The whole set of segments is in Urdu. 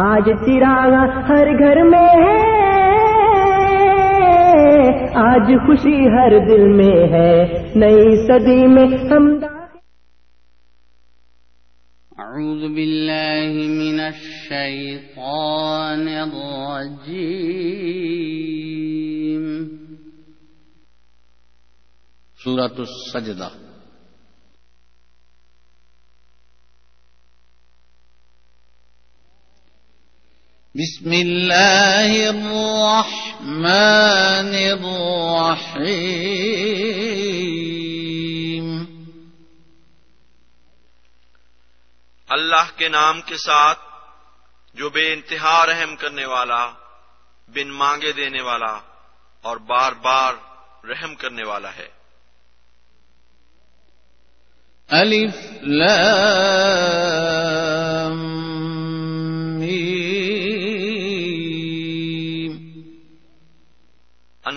آج چراغ ہر گھر میں ہے۔ آج خوشی ہر دل میں ہے۔ نئی صدی میں ہم أعوذ بالله من الشيطان الرجيم سورة السجدة بسم الله الرحمن الرحيم. اللہ کے نام کے ساتھ جو بے انتہا رحم کرنے والا بن مانگے دینے والا اور بار بار رحم کرنے والا ہے۔ ألف لام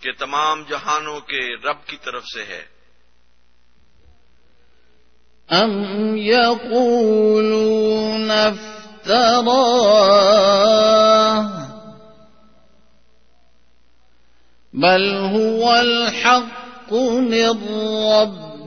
کہ تمام جہانوں کے رب کی طرف سے ہے۔ ام يقولون افتراه بل هو الحق من رب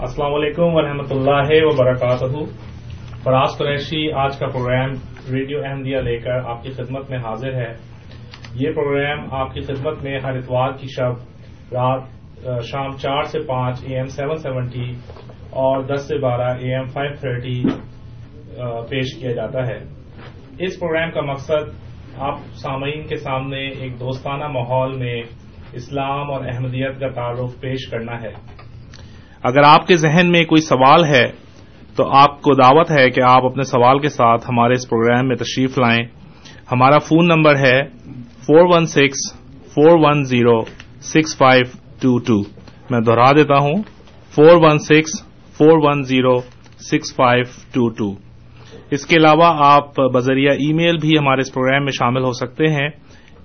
السلام علیکم ورحمۃ اللہ وبرکاتہ۔ فراز قریشی، آج کا پروگرام ریڈیو احمدیہ لے کر آپ کی خدمت میں حاضر ہے۔ یہ پروگرام آپ کی خدمت میں ہر اتوار کی شب رات شام چار سے پانچ اے ایم سیون سیونٹی اور دس سے بارہ اے ایم فائیو تھرٹی پیش کیا جاتا ہے۔ اس پروگرام کا مقصد آپ سامعین کے سامنے ایک دوستانہ ماحول میں اسلام اور احمدیت کا تعارف پیش کرنا ہے۔ اگر آپ کے ذہن میں کوئی سوال ہے، تو آپ کو دعوت ہے کہ آپ اپنے سوال کے ساتھ ہمارے اس پروگرام میں تشریف لائیں۔ ہمارا فون نمبر ہے four one six four one zero six five two two. میں دوہرا دیتا ہوں، four one six four one zero six five two two. اس کے علاوہ آپ بذریعہ ای میل بھی ہمارے اس پروگرام میں شامل ہو سکتے ہیں۔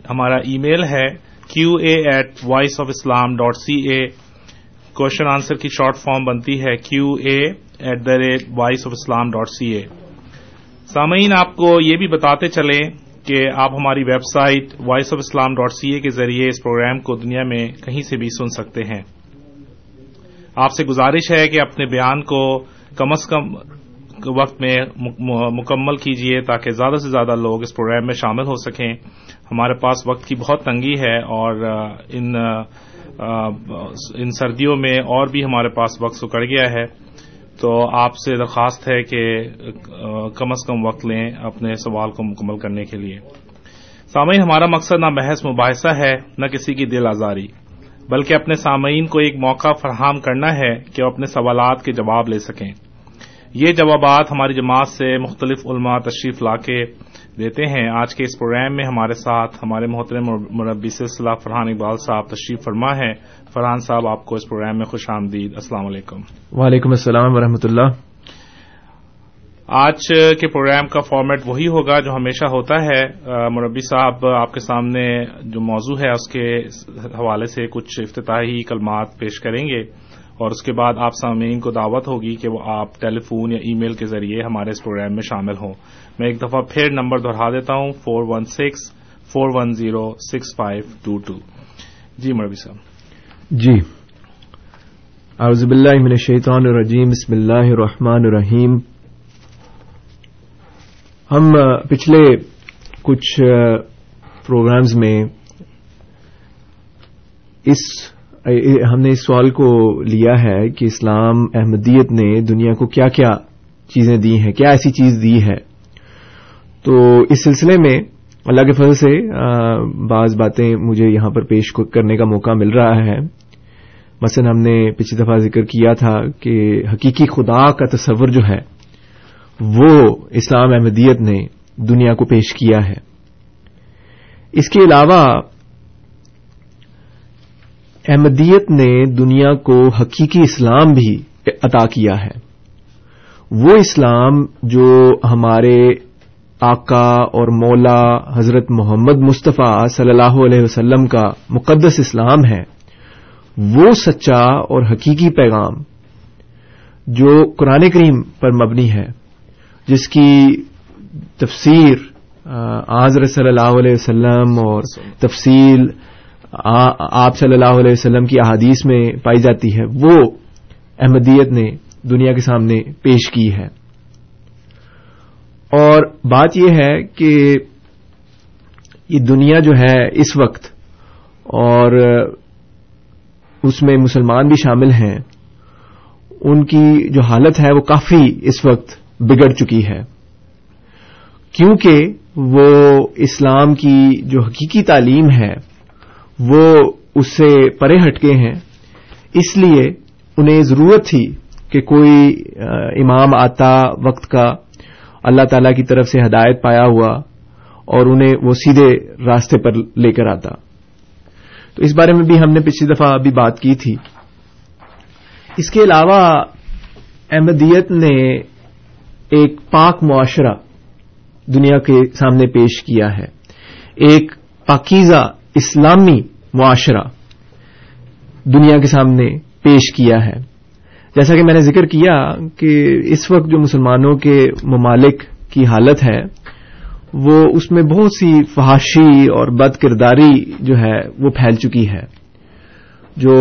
ہمارا ای میل ہے Q A at voice of Islam dot C A question answer کی شارٹ فارم بنتی ہے Q A at the rate voice of Islam dot C A سامعین، آپ کو یہ بھی بتاتے چلیں کہ آپ ہماری website voice of Islam dot C A کے ذریعے اس پروگرام کو دنیا میں کہیں سے بھی سن سکتے ہیں۔ آپ سے گزارش ہے کہ اپنے بیان کو کم از کم وقت میں مکمل کیجیے تاکہ زیادہ سے زیادہ لوگ اس پروگرام میں شامل ہو سکیں۔ ہمارے پاس وقت کی بہت تنگی ہے اور ان ان سردیوں میں اور بھی ہمارے پاس وقت سکڑ گیا ہے۔ تو آپ سے درخواست ہے کہ کم از کم وقت لیں اپنے سوال کو مکمل کرنے کے لیے۔ سامعین، ہمارا مقصد نہ بحث مباحثہ ہے، نہ کسی کی دل آزاری، بلکہ اپنے سامعین کو ایک موقع فراہم کرنا ہے کہ وہ اپنے سوالات کے جواب لے سکیں۔ یہ جوابات ہماری جماعت سے مختلف علماء تشریف لا کے دیتے ہیں۔ آج کے اس پروگرام میں ہمارے ساتھ ہمارے محترم مربی سلسلہ فرحان اقبال صاحب تشریف فرما ہے فرحان صاحب آپ کو اس پروگرام میں خوش آمدید۔ السلام علیکم۔ وعلیکم السلام ورحمۃ اللہ۔ آج کے پروگرام کا فارمیٹ وہی ہوگا جو ہمیشہ ہوتا ہے۔ مربی صاحب آپ کے سامنے جو موضوع ہے اس کے حوالے سے کچھ افتتاحی کلمات پیش کریں گے۔ اور اس کے بعد آپ سامعین کو دعوت ہوگی کہ وہ آپ ٹیلی فون یا ای میل کے ذریعے ہمارے اس پروگرام میں شامل ہوں۔ میں ایک دفعہ پھر نمبر دہرا دیتا ہوں four one six four one zero six five two two جی مربی صاحب۔ جی۔ اعوذ باللہ من الشیطان الرجیم، بسم اللہ الرحمن الرحیم۔ ہم پچھلے کچھ پروگرامز میں اس ہم نے اس سوال کو لیا ہے کہ اسلام احمدیت نے دنیا کو کیا کیا چیزیں دی ہیں، کیا ایسی چیز دی ہے؟ تو اس سلسلے میں اللہ کے فضل سے بعض باتیں مجھے یہاں پر پیش کرنے کا موقع مل رہا ہے۔ مثلا ہم نے پچھلی دفعہ ذکر کیا تھا کہ حقیقی خدا کا تصور جو ہے، وہ اسلام احمدیت نے دنیا کو پیش کیا ہے۔ اس کے علاوہ احمدیت نے دنیا کو حقیقی اسلام بھی عطا کیا ہے۔ وہ اسلام جو ہمارے آقا اور مولا حضرت محمد مصطفیٰ صلی اللہ علیہ وسلم کا مقدس اسلام ہے، وہ سچا اور حقیقی پیغام جو قرآن کریم پر مبنی ہے، جس کی تفسیر آضر صلی اللہ علیہ وسلم اور تفصیل آپ صلی اللہ علیہ وسلم کی احادیث میں پائی جاتی ہے۔ وہ احمدیت نے دنیا کے سامنے پیش کی ہے۔ اور بات یہ ہے کہ یہ دنیا جو ہے اس وقت اور اس میں مسلمان بھی شامل ہیں، ان کی جو حالت ہے وہ کافی اس وقت بگڑ چکی ہے۔ کیونکہ وہ اسلام کی جو حقیقی تعلیم ہے وہ اس سے پرے ہٹکے ہیں۔ اس لیے انہیں ضرورت تھی کہ کوئی امام آتا وقت کا اللہ تعالی کی طرف سے ہدایت پایا ہوا اور انہیں وہ سیدھے راستے پر لے کر آتا۔ تو اس بارے میں بھی ہم نے پچھلی دفعہ ابھی بات کی تھی۔ اس کے علاوہ احمدیت نے ایک پاک معاشرہ دنیا کے سامنے پیش کیا ہے۔ ایک پاکیزہ اسلامی معاشرہ دنیا کے سامنے پیش کیا ہے۔ جیسا کہ میں نے ذکر کیا کہ اس وقت جو مسلمانوں کے ممالک کی حالت ہے، وہ اس میں بہت سی فحاشی اور بد کرداری جو ہے، وہ پھیل چکی ہے۔ جو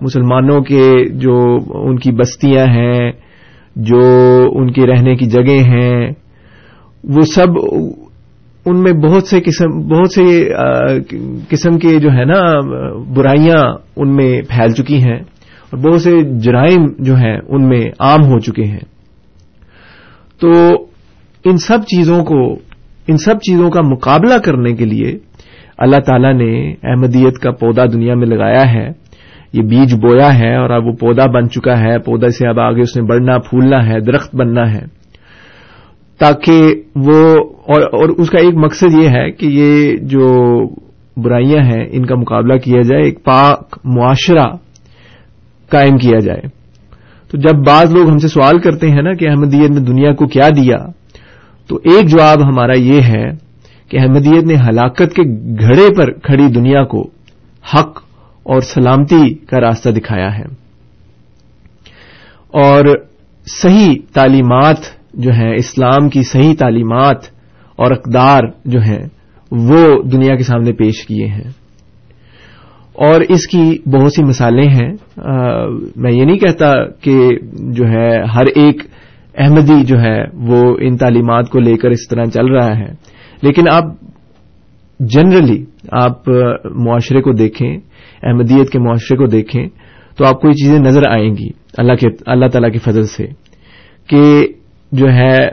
مسلمانوں کے جو ان کی بستیاں ہیں، جو ان کے رہنے کی جگہیں ہیں، وہ سب ان میں بہت سے قسم بہت سے قسم کے جو ہے نا، برائیاں ان میں پھیل چکی ہیں اور بہت سے جرائم جو ہیں ان میں عام ہو چکے ہیں۔ تو ان سب چیزوں کو، ان سب چیزوں کا مقابلہ کرنے کے لیے اللہ تعالی نے احمدیت کا پودا دنیا میں لگایا ہے۔ یہ بیج بویا ہے اور اب وہ پودا بن چکا ہے، پودا سے اب آگے اس نے بڑھنا، پھولنا ہے، درخت بننا ہے۔ تاکہ وہ اور اور اس کا ایک مقصد یہ ہے کہ یہ جو برائیاں ہیں، ان کا مقابلہ کیا جائے، ایک پاک معاشرہ قائم کیا جائے۔ تو جب بعض لوگ ہم سے سوال کرتے ہیں نا کہ احمدیت نے دنیا کو کیا دیا، تو ایک جواب ہمارا یہ ہے کہ احمدیت نے ہلاکت کے گھڑے پر کھڑی دنیا کو حق اور سلامتی کا راستہ دکھایا ہے۔ اور صحیح تعلیمات جو ہیں، اسلام کی صحیح تعلیمات اور اقدار جو ہیں، وہ دنیا کے سامنے پیش کیے ہیں۔ اور اس کی بہت سی مثالیں ہیں۔ میں یہ نہیں کہتا کہ جو ہے، ہر ایک احمدی جو ہے، وہ ان تعلیمات کو لے کر اس طرح چل رہا ہے۔ لیکن آپ جنرلی آپ معاشرے کو دیکھیں، احمدیت کے معاشرے کو دیکھیں، تو آپ کو یہ چیزیں نظر آئیں گی اللہ اللہ تعالی کے فضل سے کہ جو ہے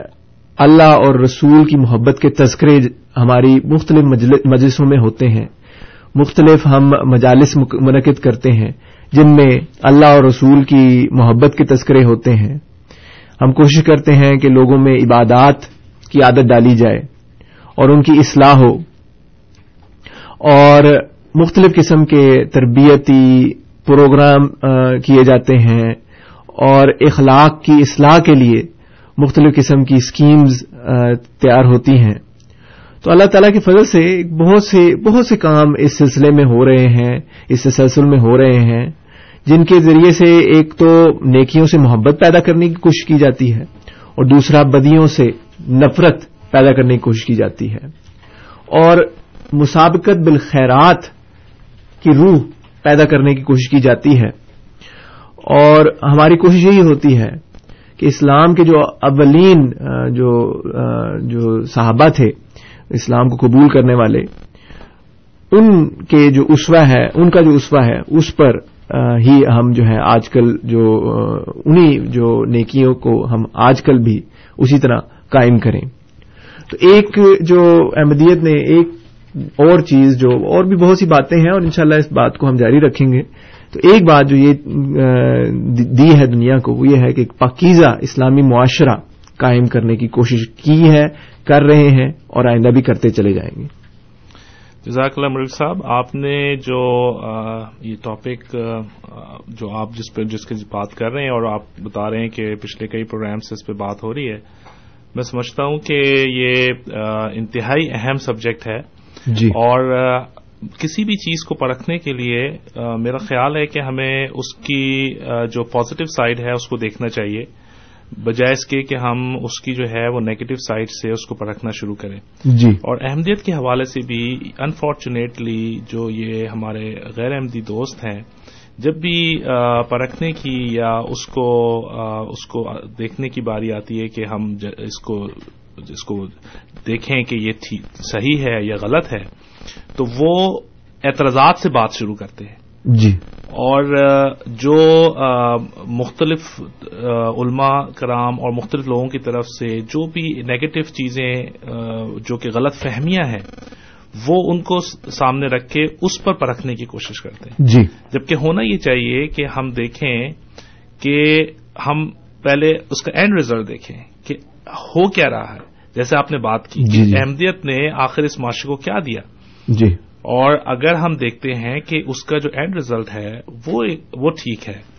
اللہ اور رسول کی محبت کے تذکرے ہماری مختلف مجلسوں میں ہوتے ہیں۔ مختلف ہم مجالس منعقد کرتے ہیں، جن میں اللہ اور رسول کی محبت کے تذکرے ہوتے ہیں۔ ہم کوشش کرتے ہیں کہ لوگوں میں عبادات کی عادت ڈالی جائے اور ان کی اصلاح ہو۔ اور مختلف قسم کے تربیتی پروگرام کیے جاتے ہیں اور اخلاق کی اصلاح کے لیے مختلف قسم کی اسکیمز تیار ہوتی ہیں۔ تو اللہ تعالیٰ کی فضل سے بہت سے بہت سے کام اس سلسلے میں ہو رہے ہیں، اس تسلسل میں ہو رہے ہیں، جن کے ذریعے سے ایک تو نیکیوں سے محبت پیدا کرنے کی کوشش کی جاتی ہے اور دوسرا بدیوں سے نفرت پیدا کرنے کی کوشش کی جاتی ہے۔ اور مسابقت بالخیرات کی روح پیدا کرنے کی کوشش کی جاتی ہے۔ اور ہماری کوشش یہی ہوتی ہے کہ اسلام کے جو اولین جو جو صحابہ تھے، اسلام کو قبول کرنے والے، ان کے جو اسوا ہے، ان کا جو اسوا ہے، اس پر ہی ہم جو ہے آج کل جو انہی جو نیکیوں کو ہم آج کل بھی اسی طرح قائم کریں۔ تو ایک جو احمدیت نے ایک اور چیز جو، اور بھی بہت سی باتیں ہیں، اور انشاءاللہ اس بات کو ہم جاری رکھیں گے۔ تو ایک بات جو یہ دی ہے دنیا کو وہ یہ ہے کہ پاکیزہ اسلامی معاشرہ قائم کرنے کی کوشش کی ہے کر رہے ہیں اور آئندہ بھی کرتے چلے جائیں گے۔ جزاک اللہ ملک صاحب آپ نے جو یہ ٹاپک جو آپ جس پہ جس کی بات کر رہے ہیں اور آپ بتا رہے ہیں کہ پچھلے کئی پروگرام سے اس پہ بات ہو رہی ہے میں سمجھتا ہوں کہ یہ انتہائی اہم سبجیکٹ ہے۔ جی۔ اور کسی بھی چیز کو پرکھنے کے لیے میرا خیال ہے کہ ہمیں اس کی جو پازیٹو سائڈ ہے اس کو دیکھنا چاہیے بجائے اس کے کہ ہم اس کی جو ہے وہ نیگیٹو سائڈ سے اس کو پرکھنا شروع کریں۔ جی۔ اور احمدیت کے حوالے سے بھی انفارچونیٹلی جو یہ ہمارے غیر احمدی دوست ہیں جب بھی پرکھنے کی یا اس کو اس کو دیکھنے کی باری آتی ہے کہ ہم اس کو اس کو دیکھیں کہ یہ صحیح ہے یا غلط ہے تو وہ اعتراضات سے بات شروع کرتے ہیں۔ جی۔ اور جو مختلف علماء کرام اور مختلف لوگوں کی طرف سے جو بھی نیگیٹو چیزیں جو کہ غلط فہمیاں ہیں وہ ان کو سامنے رکھ کے اس پر پرکھنے کی کوشش کرتے ہیں۔ جی۔ جبکہ ہونا یہ چاہیے کہ ہم دیکھیں کہ ہم پہلے اس کا اینڈ ریزلٹ دیکھیں کہ ہو کیا رہا ہے۔ جیسے آپ نے بات کی جی جی۔ احمدیت نے آخر اس معاشرے کو کیا دیا؟ جی۔ اور اگر ہم دیکھتے ہیں کہ اس کا جو اینڈ ریزلٹ ہے وہ وہ ٹھیک ہے۔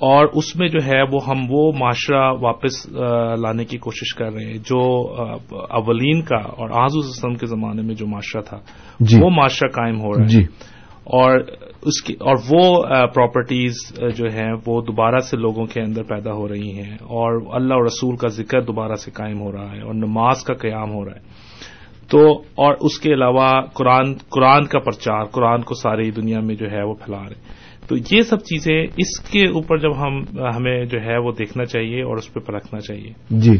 اور اس میں جو ہے وہ ہم وہ معاشرہ واپس لانے کی کوشش کر رہے ہیں جو اولین کا اور آزو اسلم کے زمانے میں جو معاشرہ تھا جی۔ وہ معاشرہ قائم ہو رہا ہے۔ جی۔ اور اس کی اور وہ پراپرٹیز جو ہیں وہ دوبارہ سے لوگوں کے اندر پیدا ہو رہی ہیں۔ اور اللہ اور رسول کا ذکر دوبارہ سے قائم ہو رہا ہے اور نماز کا قیام ہو رہا ہے۔ تو اور اس کے علاوہ قرآن قرآن کا پرچار، قرآن کو ساری دنیا میں جو ہے وہ پھیلا رہے ہیں۔ تو یہ سب چیزیں اس کے اوپر جب ہم، ہمیں جو ہے وہ دیکھنا چاہیے اور اس پہ پرکھنا چاہیے۔ جی۔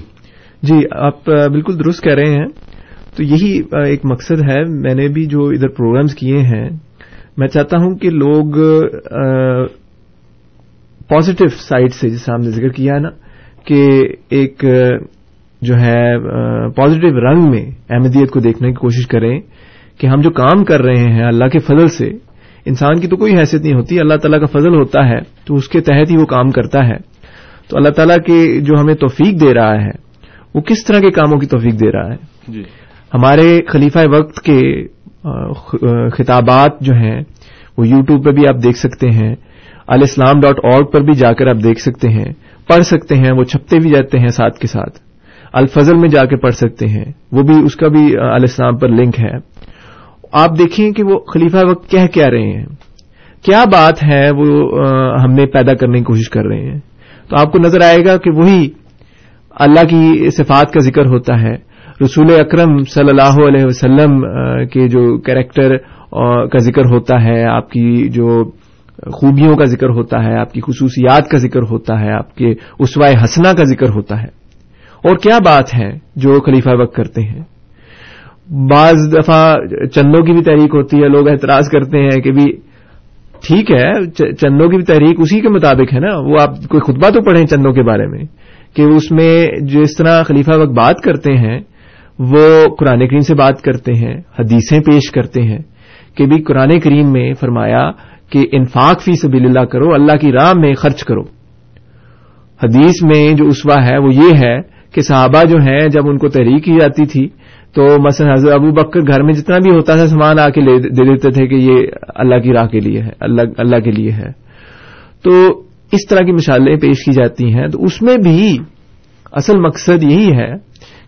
جی آپ بالکل درست کہہ رہے ہیں۔ تو یہی ایک مقصد ہے۔ میں نے بھی جو ادھر پروگرامز کیے ہیں، میں چاہتا ہوں کہ لوگ پازیٹو سائڈ سے جیسے ہم نے ذکر کیا ہے نا، کہ ایک جو ہے پازیٹو رنگ میں احمدیت کو دیکھنے کی کوشش کریں کہ ہم جو کام کر رہے ہیں اللہ کے فضل سے انسان کی تو کوئی حیثیت نہیں ہوتی اللہ تعالیٰ کا فضل ہوتا ہے تو اس کے تحت ہی وہ کام کرتا ہے۔ تو اللہ تعالیٰ کے جو ہمیں توفیق دے رہا ہے وہ کس طرح کے کاموں کی توفیق دے رہا ہے؟ جی۔ ہمارے خلیفہ وقت کے خطابات جو ہیں وہ یو ٹیوب پہ بھی آپ دیکھ سکتے ہیں الاسلام ڈاٹ اور پر بھی جا کر آپ دیکھ سکتے ہیں پڑھ سکتے ہیں وہ چھپتے بھی جاتے ہیں ساتھ کے ساتھ۔ الفضل میں جا کے پڑھ سکتے ہیں۔ وہ بھی، اس کا بھی الاسلام پر لنک ہے۔ آپ دیکھیں کہ وہ خلیفہ وقت کہہ کیا رہے ہیں۔ کیا بات ہے وہ ہم نے پیدا کرنے کی کوشش کر رہے ہیں؟ تو آپ کو نظر آئے گا کہ وہی اللہ کی صفات کا ذکر ہوتا ہے۔ رسول اکرم صلی اللہ علیہ وسلم کے جو کیریکٹر کا ذکر ہوتا ہے، آپ کی جو خوبیوں کا ذکر ہوتا ہے، آپ کی خصوصیات کا ذکر ہوتا ہے، آپ کے اسوائے ہسنا کا ذکر ہوتا ہے۔ اور کیا بات ہے جو خلیفہ وقت کرتے ہیں؟ بعض دفعہ چندوں کی بھی تحریک ہوتی ہے، لوگ اعتراض کرتے ہیں کہ بھی ٹھیک ہے چندوں کی بھی تحریک اسی کے مطابق ہے نا؟ وہ آپ کوئی خطبہ تو پڑھیں چندوں کے بارے میں کہ اس میں جس طرح خلیفہ وقت بات کرتے ہیں، وہ قرآن کریم سے بات کرتے ہیں، حدیثیں پیش کرتے ہیں کہ بھی قرآن کریم میں فرمایا کہ انفاق فی سبیل اللہ کرو، اللہ کی راہ میں خرچ کرو۔ حدیث میں جو اسوا ہے وہ یہ ہے کہ صحابہ جو ہیں جب ان کو تحریک کی جاتی تھی، تو مثلا حضرت ابو بکر گھر میں جتنا بھی ہوتا تھا سامان آ کے دے دیتے تھے کہ یہ اللہ کی راہ کے لیے ہے، اللہ اللہ کے لیے ہے۔ تو اس طرح کی مثالیں پیش کی جاتی ہیں۔ تو اس میں بھی اصل مقصد یہی ہے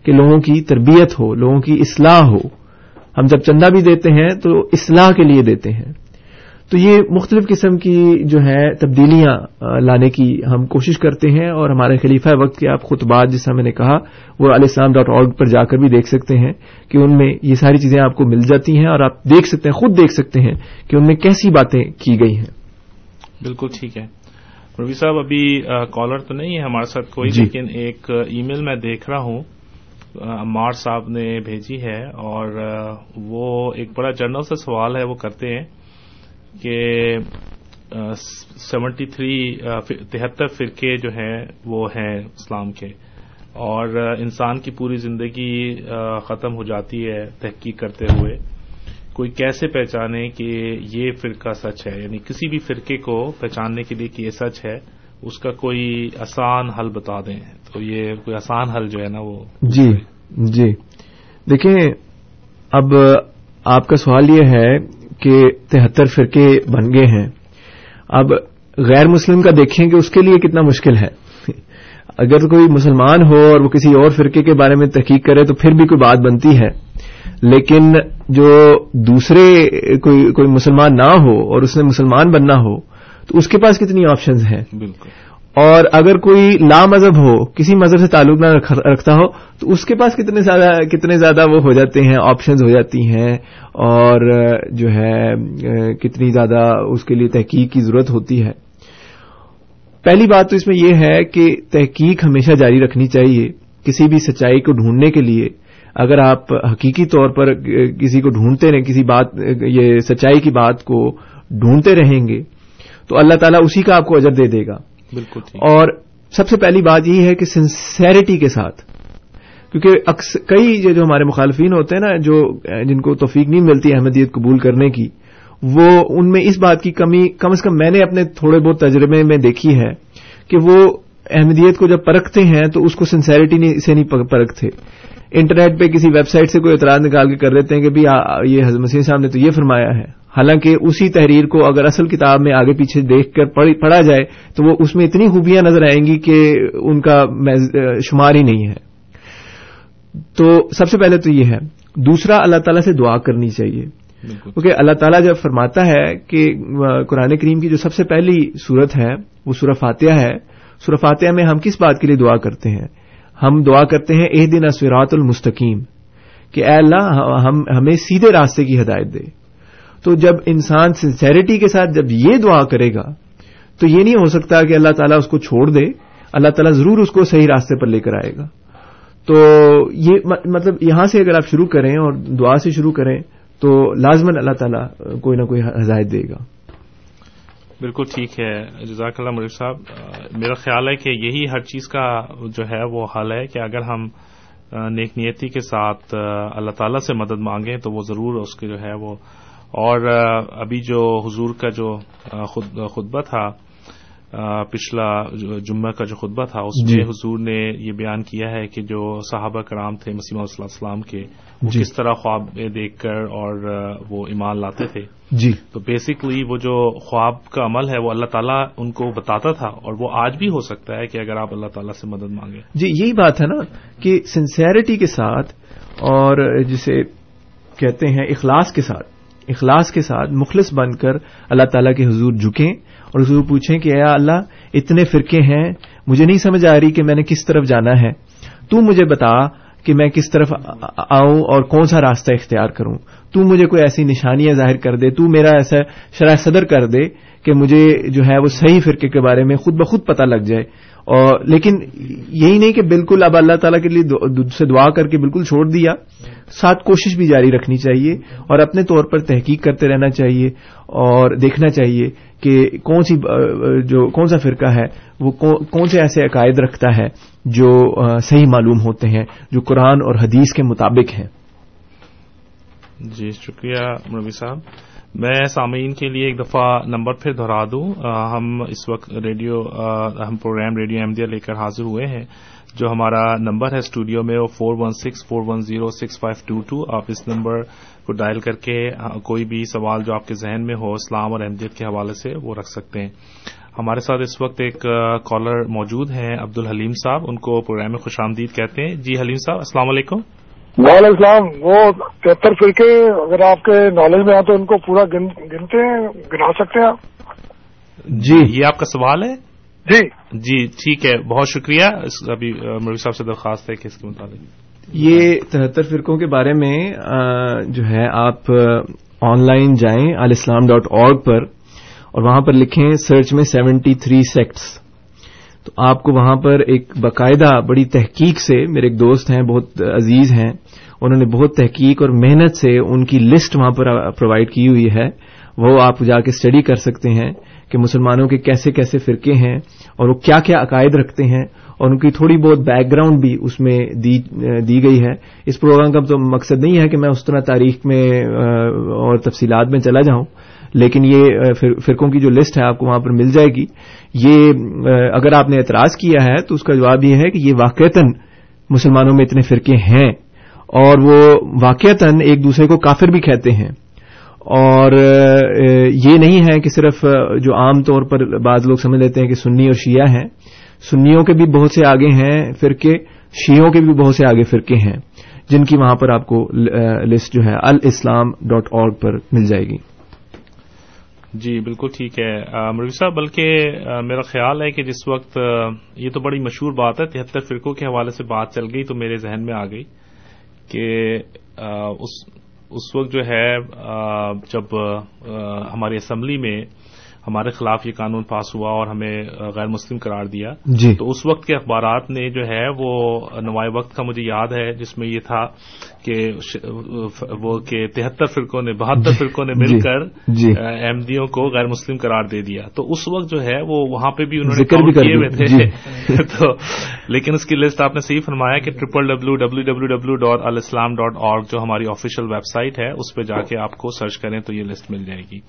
کہ لوگوں کی تربیت ہو، لوگوں کی اصلاح ہو۔ ہم جب چندہ بھی دیتے ہیں تو اصلاح کے لیے دیتے ہیں۔ تو یہ مختلف قسم کی جو ہے تبدیلیاں لانے کی ہم کوشش کرتے ہیں اور ہمارے خلیفہ وقت کے آپ خطبات جیسا میں نے کہا وہ علیہ السلام ڈاٹ آرگ پر جا کر بھی دیکھ سکتے ہیں کہ ان میں یہ ساری چیزیں آپ کو مل جاتی ہیں اور آپ دیکھ سکتے ہیں خود دیکھ سکتے ہیں کہ ان میں کیسی باتیں کی گئی ہیں۔ بالکل ٹھیک ہے۔ روی صاحب ابھی کالر تو نہیں ہے ہمارے ساتھ کوئی جی۔ لیکن ایک ای میل میں دیکھ رہا ہوں۔ عمار صاحب نے بھیجی ہے اور وہ ایک بڑا جرنل سے سوال ہے وہ کرتے ہیں۔ کہ سیونٹی تھری تہتر فرقے جو ہیں، وہ ہیں اسلام کے۔ اور انسان کی پوری زندگی ختم ہو جاتی ہے تحقیق کرتے ہوئے۔ کوئی کیسے پہچانے کہ یہ فرقہ سچ ہے؟ یعنی کسی بھی فرقے کو پہچاننے کے لیے کہ یہ سچ ہے، اس کا کوئی آسان حل بتا دیں۔ تو یہ کوئی آسان حل جو ہے نا، وہ جی جی۔ دیکھیں، اب آپ کا سوال یہ ہے کہ تہتر فرقے بن گئے ہیں۔ اب غیر مسلم کا دیکھیں کہ اس کے لیے کتنا مشکل ہے۔ اگر کوئی مسلمان ہو اور وہ کسی اور فرقے کے بارے میں تحقیق کرے تو پھر بھی کوئی بات بنتی ہے۔ لیکن جو دوسرے کوئی کوئی مسلمان نہ ہو اور اس نے مسلمان بننا ہو تو اس کے پاس کتنی آپشنز ہیں۔ بالکل۔ اور اگر کوئی لا مذہب ہو، کسی مذہب سے تعلق نہ رکھتا ہو، تو اس کے پاس کتنے زیادہ کتنے زیادہ وہ ہو جاتے ہیں آپشنز ہو جاتی ہیں، اور جو ہے، کتنی زیادہ اس کے لیے تحقیق کی ضرورت ہوتی ہے۔ پہلی بات تو اس میں یہ ہے کہ تحقیق ہمیشہ جاری رکھنی چاہیے، کسی بھی سچائی کو ڈھونڈنے کے لیے۔ اگر آپ حقیقی طور پر کسی کو ڈھونڈتے رہیں، کسی بات، یہ سچائی کی بات کو ڈھونڈتے رہیں گے، تو اللہ تعالیٰ اسی کا آپ کو اجر دے دے گا۔ بالکل اور سب سے پہلی بات یہ ہے کہ سنسیرٹی کے ساتھ۔ کیونکہ کئی جو ہمارے مخالفین ہوتے ہیں نا، جو جن کو توفیق نہیں ملتی احمدیت قبول کرنے کی، وہ ان میں اس بات کی کمی، کم از کم میں نے اپنے تھوڑے بہت تجربے میں دیکھی ہے کہ وہ احمدیت کو جب پرکھتے ہیں تو اس کو سنسیرٹی سے نہیں پرکھتے۔ انٹرنیٹ پہ کسی ویب سائٹ سے کوئی اعتراض نکال کے کر دیتے ہیں کہ یہ حضرت مسیح صاحب نے تو یہ فرمایا ہے۔ حالانکہ اسی تحریر کو اگر اصل کتاب میں آگے پیچھے دیکھ کر پڑھا جائے تو وہ اس میں اتنی خوبیاں نظر آئیں گی کہ ان کا شمار ہی نہیں ہے۔ تو سب سے پہلے تو یہ ہے دوسرا اللہ تعالیٰ سے دعا کرنی چاہیے۔ کیونکہ اللہ تعالیٰ جب فرماتا ہے کہ قرآن کریم کی جو سب سے پہلی صورت ہے وہ سورہ فاتحہ ہے۔ سورہ فاتحہ میں ہم کس بات کے لیے دعا کرتے ہیں؟ ہم دعا کرتے ہیں اح دن اسورات المستقیم کہ اے اللہ ہم ہمیں سیدھے راستے کی ہدایت دے۔ تو جب انسان سنسیریٹی کے ساتھ جب یہ دعا کرے گا، تو یہ نہیں ہو سکتا کہ اللہ تعالیٰ اس کو چھوڑ دے، اللہ تعالیٰ ضرور اس کو صحیح راستے پر لے کر آئے گا۔ تو یہ مطلب یہاں سے اگر آپ شروع کریں اور دعا سے شروع کریں، تو لازمن اللہ تعالیٰ کوئی نہ کوئی ہدایت دے گا۔ بالکل ٹھیک ہے، جزاک اللہ ملک صاحب۔ میرا خیال ہے کہ یہی ہر چیز کا جو ہے وہ حل ہے کہ اگر ہم نیک نیتی کے ساتھ اللہ تعالیٰ سے مدد مانگیں تو وہ ضرور اس کے جو ہے وہ اور ابھی جو حضور کا جو خطبہ تھا پچھلا جمعہ کا جو خطبہ تھا اس میں جی حضور نے یہ بیان کیا ہے کہ جو صحابہ کرام تھے مسیم علیہ السلام کے وہ جی۔ کس طرح خواب دیکھ کر اور وہ ایمان لاتے تھے۔ جی۔ تو بیسکلی وہ جو خواب کا عمل ہے وہ اللہ تعالیٰ ان کو بتاتا تھا اور وہ آج بھی ہو سکتا ہے کہ اگر آپ اللہ تعالیٰ سے مدد مانگیں۔ جی یہی بات ہے نا کہ سنسیرٹی کے ساتھ اور جسے کہتے ہیں اخلاص کے ساتھ اخلاص کے ساتھ مخلص بن کر اللہ تعالیٰ کے حضور جھکیں اور حضور پوچھیں کہ اے اللہ، اتنے فرقے ہیں، مجھے نہیں سمجھ آ رہی کہ میں نے کس طرف جانا ہے۔ تو مجھے بتا کہ میں کس طرف آؤں اور کون سا راستہ اختیار کروں۔ تو مجھے کوئی ایسی نشانیاں ظاہر کر دے، تو میرا ایسا شرح صدر کر دے کہ مجھے جو ہے وہ صحیح فرقے کے بارے میں خود بخود پتہ لگ جائے۔ اور لیکن یہی نہیں کہ بالکل اب اللہ تعالیٰ کے لیے سے دعا کر کے بالکل چھوڑ دیا۔ ساتھ کوشش بھی جاری رکھنی چاہیے اور اپنے طور پر تحقیق کرتے رہنا چاہیے اور دیکھنا چاہیے کہ کون سی جو کون سا فرقہ ہے، وہ کون سے ایسے عقائد رکھتا ہے جو صحیح معلوم ہوتے ہیں، جو قرآن اور حدیث کے مطابق ہیں۔ جی شکریہ مروی صاحب۔ میں سامعین کے لیے ایک دفعہ نمبر پھر دہرا دوں۔ ہم اس وقت ریڈیو ہم پروگرام ریڈیو احمدیہ لے کر حاضر ہوئے ہیں۔ جو ہمارا نمبر ہے اسٹوڈیو میں وہ four one six four one zero six five two two آپ اس نمبر کو ڈائل کر کے کوئی بھی سوال جو آپ کے ذہن میں ہو اسلام اور احمدیت کے حوالے سے وہ رکھ سکتے ہیں۔ ہمارے ساتھ اس وقت ایک کالر موجود ہیں عبد الحلیم صاحب ان کو پروگرام میں خوش آمدید کہتے ہیں۔ جی حلیم صاحب السلام علیکم۔ وعلیکم السلام۔ وہ تہتر فرقے اگر آپ کے نالج میں آ تو ان کو پورا گنتے ہیں گنا سکتے ہیں آپ؟ جی یہ آپ کا سوال ہے؟ جی۔ جی ٹھیک ہے بہت شکریہ۔ ابھی مروی صاحب سے درخواست ہے کہ اس کے مطابق یہ تہتر فرقوں کے بارے میں جو ہے آپ آن لائن جائیں الاسلام ڈاٹ اور پر اور وہاں پر لکھیں سرچ میں سیونٹی تھری سیکٹس۔ تو آپ کو وہاں پر ایک باقاعدہ بڑی تحقیق سے میرے ایک دوست ہیں بہت عزیز ہیں انہوں نے بہت تحقیق اور محنت سے ان کی لسٹ وہاں پر پرووائڈ کی ہوئی ہے۔ وہ آپ جا کے اسٹڈی کر سکتے ہیں۔ کہ مسلمانوں کے کیسے کیسے فرقے ہیں اور وہ کیا کیا عقائد رکھتے ہیں اور ان کی تھوڑی بہت بیک گراؤنڈ بھی اس میں دی دی گئی ہے۔ اس پروگرام کا تو مقصد نہیں ہے کہ میں اس طرح تاریخ میں اور تفصیلات میں چلا جاؤں، لیکن یہ فرقوں کی جو لسٹ ہے آپ کو وہاں پر مل جائے گی۔ یہ اگر آپ نے اعتراض کیا ہے تو اس کا جواب یہ ہے کہ یہ واقعتاً مسلمانوں میں اتنے فرقے ہیں اور وہ واقعتاً ایک دوسرے کو کافر بھی کہتے ہیں۔ اور یہ نہیں ہے کہ صرف جو عام طور پر بعض لوگ سمجھ لیتے ہیں کہ سنی اور شیعہ ہیں، سنیوں کے بھی بہت سے آگے ہیں فرقے، شیعوں کے بھی بہت سے آگے فرقے ہیں، جن کی وہاں پر آپ کو لسٹ جو ہے الاسلام ڈاٹ اور پر مل جائے گی۔ جی بالکل ٹھیک ہے۔ مروی صاحب، بلکہ میرا خیال ہے کہ جس وقت یہ تو بڑی مشہور بات ہے، تہتر فرقوں کے حوالے سے بات چل گئی تو میرے ذہن میں آ گئی کہ اس اس وقت جو ہے جب ہماری اسمبلی میں ہمارے خلاف یہ قانون پاس ہوا اور ہمیں غیر مسلم قرار دیا۔ جی۔ تو اس وقت کے اخبارات نے جو ہے وہ نوائے وقت کا مجھے یاد ہے جس میں یہ تھا کہ وہ کہ تہتر فرقوں نے بہتر فرقوں نے مل جی۔ کر جی۔ احمدیوں کو غیر مسلم قرار دے دیا۔ تو اس وقت جو ہے وہ وہاں پہ بھی انہوں نے کیے ہوئے۔ تھے۔ تو لیکن اس کی لسٹ آپ نے صحیح فرمایا کہ triple W W W W dot Alislam dot اور جو ہماری آفیشیل ویب سائٹ ہے اس پہ جا کے آپ کو سرچ کریں تو یہ لسٹ مل جائے گی۔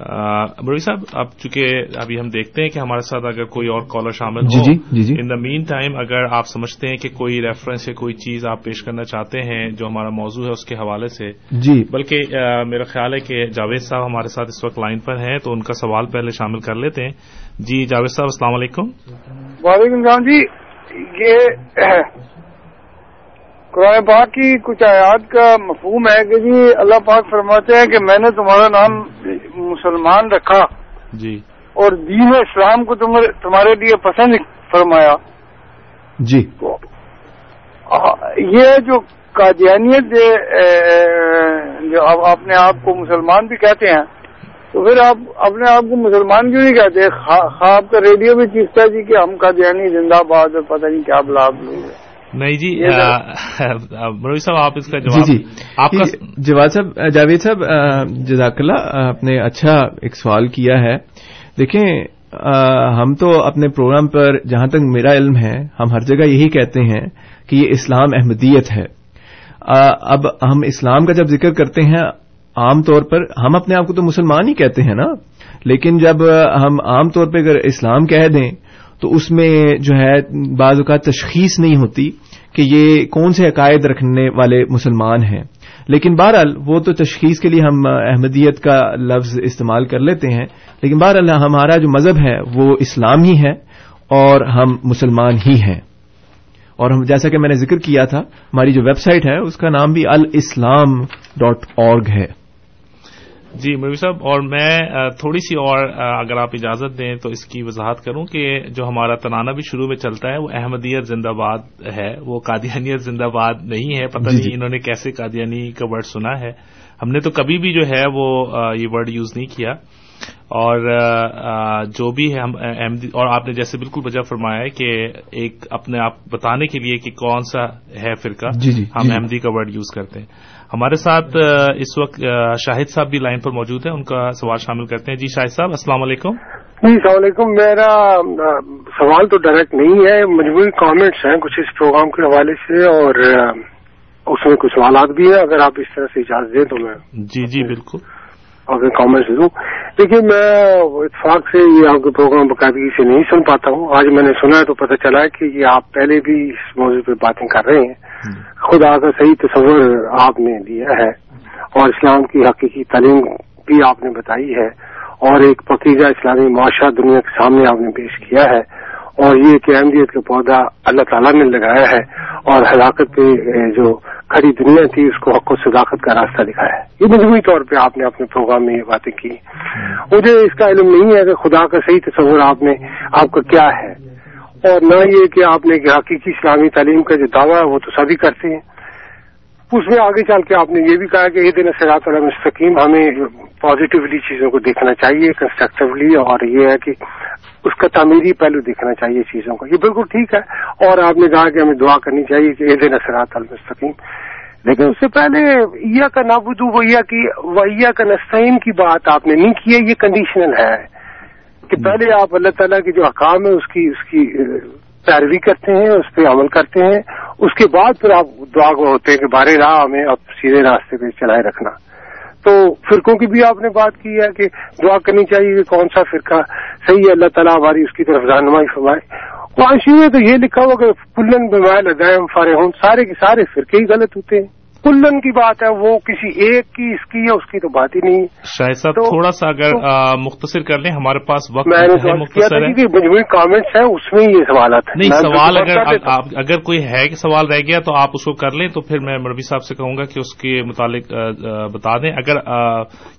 مروی صاحب اب چونکہ ابھی ہم دیکھتے ہیں کہ ہمارے ساتھ اگر کوئی اور کالر شامل جی ہو جی جی جی۔ ان دا مین ٹائم اگر آپ سمجھتے ہیں کہ کوئی ریفرنس یا کوئی چیز آپ پیش کرنا چاہتے ہیں جو ہمارا موضوع ہے اس کے حوالے سے جی۔ بلکہ میرا خیال ہے کہ جاوید صاحب ہمارے ساتھ اس وقت لائن پر ہیں تو ان کا سوال پہلے شامل کر لیتے ہیں۔ جی جاوید صاحب السلام علیکم۔ وعلیکم السلام جی یہ قرآن پاک کی کچھ آیات کا مفہوم ہے کہ جی اللہ پاک فرماتے ہیں کہ میں نے تمہارا نام مسلمان رکھا جی۔ اور دین اسلام کو تمہارے لیے پسند فرمایا۔ جی۔ یہ جو قادیانیت جو اپنے آپ کو مسلمان بھی کہتے ہیں تو پھر آپ اپنے آپ کو مسلمان کیوں نہیں کہتے؟ آپ کا ریڈیو بھی چیزتا جی کہ ہم قادیانی زندہ باد اور پتہ نہیں کیا بلا۔ نہیں جی مروی صاحب آپ اس کا جی جواب جی۔ آپ کا جواد صاحب جاوید صاحب جزاک اللہ آپ نے اچھا ایک سوال کیا ہے۔ دیکھیں ہم تو اپنے پروگرام پر جہاں تک میرا علم ہے ہم ہر جگہ یہی کہتے ہیں کہ یہ اسلام احمدیت ہے۔ اب ہم اسلام کا جب ذکر کرتے ہیں عام طور پر ہم اپنے آپ کو تو مسلمان ہی کہتے ہیں نا۔ لیکن جب ہم عام طور پہ اگر اسلام کہہ دیں تو اس میں جو ہے بعض اوقات تشخیص نہیں ہوتی۔ کہ یہ کون سے عقائد رکھنے والے مسلمان ہیں۔ لیکن بہرحال وہ تو تشخیص کے لیے ہم احمدیت کا لفظ استعمال کر لیتے ہیں۔ لیکن بہرحال ہمارا جو مذہب ہے وہ اسلام ہی ہے اور ہم مسلمان ہی ہیں۔ اور ہم جیسا کہ میں نے ذکر کیا تھا، ہماری جو ویب سائٹ ہے، اس کا نام بھی الاسلام ڈاٹ آرگ ہے۔ جی مروی صاحب اور میں تھوڑی سی اور اگر آپ اجازت دیں تو اس کی وضاحت کروں کہ جو ہمارا تنانہ بھی شروع میں چلتا ہے وہ احمدیت زندہ باد ہے وہ قادیانیت زندہ باد نہیں ہے پتہ جی، نہیں جی۔ انہوں نے کیسے قادیانی کا ورڈ سنا ہے ہم نے تو کبھی بھی جو ہے وہ یہ ورڈ یوز نہیں کیا اور جو بھی ہے ہم اور آپ نے جیسے بالکل وجہ فرمایا ہے کہ ایک اپنے آپ بتانے کے لیے کہ کون سا ہے فرقہ جی، جی، ہم جی۔ احمدی کا ورڈ یوز کرتے ہیں ہمارے ساتھ اس وقت شاہد صاحب بھی لائن پر موجود ہیں ان کا سوال شامل کرتے ہیں۔ جی شاہد صاحب السلام علیکم۔ جی السلام علیکم۔ میرا سوال تو ڈائریکٹ نہیں ہے مجموعی کامنٹس ہیں کچھ اس پروگرام کے حوالے سے اور اس میں کچھ سوالات بھی ہیں۔ اگر آپ اس طرح سے اجازت دیں تو میں جی جی بالکل۔ اپنے کامنٹس دوں دیکھیے میں اتفاق سے یہ آپ کے پروگرام باقاعدگی سے نہیں سن پاتا ہوں۔ آج میں نے سنا ہے تو پتہ چلا ہے کہ یہ آپ پہلے بھی اس موضوع پہ باتیں کر رہے ہیں۔ خدا کا صحیح تصور آپ نے دیا ہے اور اسلام کی حقیقی تعلیم بھی آپ نے بتائی ہے اور ایک پقیزہ اسلامی معاشرہ دنیا کے سامنے آپ نے پیش کیا ہے اور یہ کہ احمدیت کا پودا اللہ تعالیٰ نے لگایا ہے اور ہلاکت پہ جو کھڑی دنیا تھی، اس کو حق و صداقت کا راستہ دکھایا ہے۔ یہ مجموعی طور پہ آپ نے اپنے پروگرام میں یہ باتیں کی۔ مجھے اس کا علم نہیں ہے کہ خدا کا صحیح تصور آپ نے، آپ کا کیا ہے۔ اور نہ یہ کہ آپ نے حقیقی اسلامی تعلیم کا جو دعویٰ ہے وہ تو سبھی کرتے ہیں۔ اس میں آگے چل کے آپ نے یہ بھی کہا کہ یہ دن سراط علیہ مستقیم ہمیں پازیٹیولی چیزوں کو دیکھنا چاہیے کنسٹرکٹیولی اور یہ ہے کہ اس کا تعمیری پہلو دیکھنا چاہیے چیزوں کو۔ یہ بالکل ٹھیک ہے۔ اور آپ نے کہا کہ ہمیں دعا کرنی چاہیے کہ یہ دن سراط المستقیم۔ لیکن اس سے پہلے یا کا نابودو ویا کی ویا کا نسطین کی بات آپ نے نہیں کی ہے، یہ کنڈیشنل ہے۔ کہ پہلے آپ اللہ تعالیٰ کے جو حکام ہے اس کی اس کی، پیروی کرتے ہیں، اس پہ عمل کرتے ہیں۔ اس کے بعد پھر آپ دعا کو ہوتے ہیں کہ بارے راہ ہمیں اب سیدھے راستے پہ چلائے رکھنا۔ تو فرقوں کی بھی آپ نے بات کی ہے کہ دعا کرنی چاہیے کہ کون سا فرقہ صحیح ہے، اللہ تعالیٰ ہماری اس کی طرف رہنمائی فرمائے۔ وہاں میں تو یہ لکھا ہوا کہ کلن بمائل ادائم فارے ہوں سارے کے سارے فرقے ہی غلط ہوتے ہیں۔ کلن کی بات ہے وہ کسی ایک کی اس کی یا اس کی تو بات ہی نہیں۔ شاہد صاحب تھوڑا سا اگر مختصر کر لیں ہہمارے پاس وقت میں نے ہے مختصر ہے۔ کہ مجموعی کامنٹس ہیں اس میں یہ سوالات ہیں۔ نہیں سوال اگر اگر کوئی ہے کہ سوال رہ گیا تو آپ اس کو کر لیں تو پھر میں مروی صاحب سے کہوں گا کہ اس کے متعلق بتا دیں۔ اگر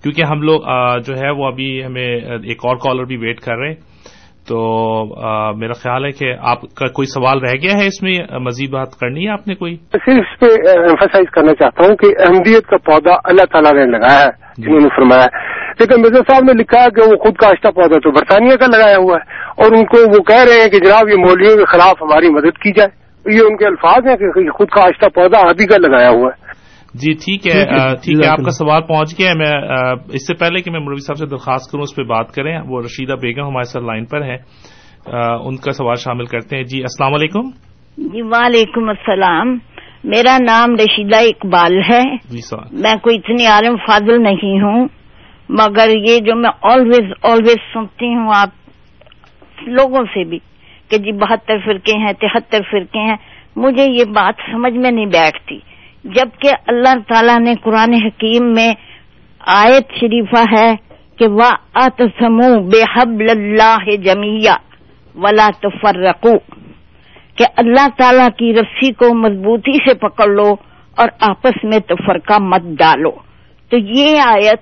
کیونکہ ہم لوگ جو ہے وہ ابھی ہمیں ایک اور کالر بھی ویٹ کر رہے ہیں۔ تو میرا خیال ہے کہ آپ کا کوئی سوال رہ گیا ہے اس میں مزید بات کرنی ہے آپ نے کوئی؟ صرف اس پہ ایمفسائز کرنا چاہتا ہوں کہ احمدیت کا پودا اللہ تعالیٰ نے لگایا ہے جنہوں نے فرمایا ہے۔ لیکن مرزا صاحب نے لکھا ہے کہ وہ خود کا آشتہ پودا تو برطانیہ کا لگایا ہوا ہے اور ان کو وہ کہہ رہے ہیں کہ جناب یہ مولویوں کے خلاف ہماری مدد کی جائے۔ یہ ان کے الفاظ ہیں کہ خود کا آشتہ پودا آدھی کا لگایا ہوا ہے۔ جی ٹھیک ہے ٹھیک ہے، آپ کا۔ سوال پہنچ گیا ہے۔ میں اس سے پہلے کہ میں مروی صاحب سے درخواست کروں اس پہ بات کریں۔ وہ رشیدہ بیگم ہمارے ساتھ لائن پر ہیں۔ ان کا سوال شامل کرتے ہیں۔ جی السلام علیکم۔ جی وعلیکم السلام۔ میرا نام رشیدہ اقبال ہے۔ جی میں کوئی اتنی عالم فاضل نہیں ہوں مگر یہ جو میں آلویز آلویز سنتی ہوں آپ لوگوں سے بھی کہ جی بہتر فرقے ہیں تہتر فرقے ہیں مجھے یہ بات سمجھ میں نہیں بیٹھتی۔ جبکہ اللہ تعالیٰ نے قرآن حکیم میں آیت شریفہ ہے کہ وا اتسمو بے حبل اللہ جمیہ ولا تفرقو کہ اللہ تعالی کی رسی کو مضبوطی سے پکڑ لو اور آپس میں تفرقہ مت ڈالو۔ تو یہ آیت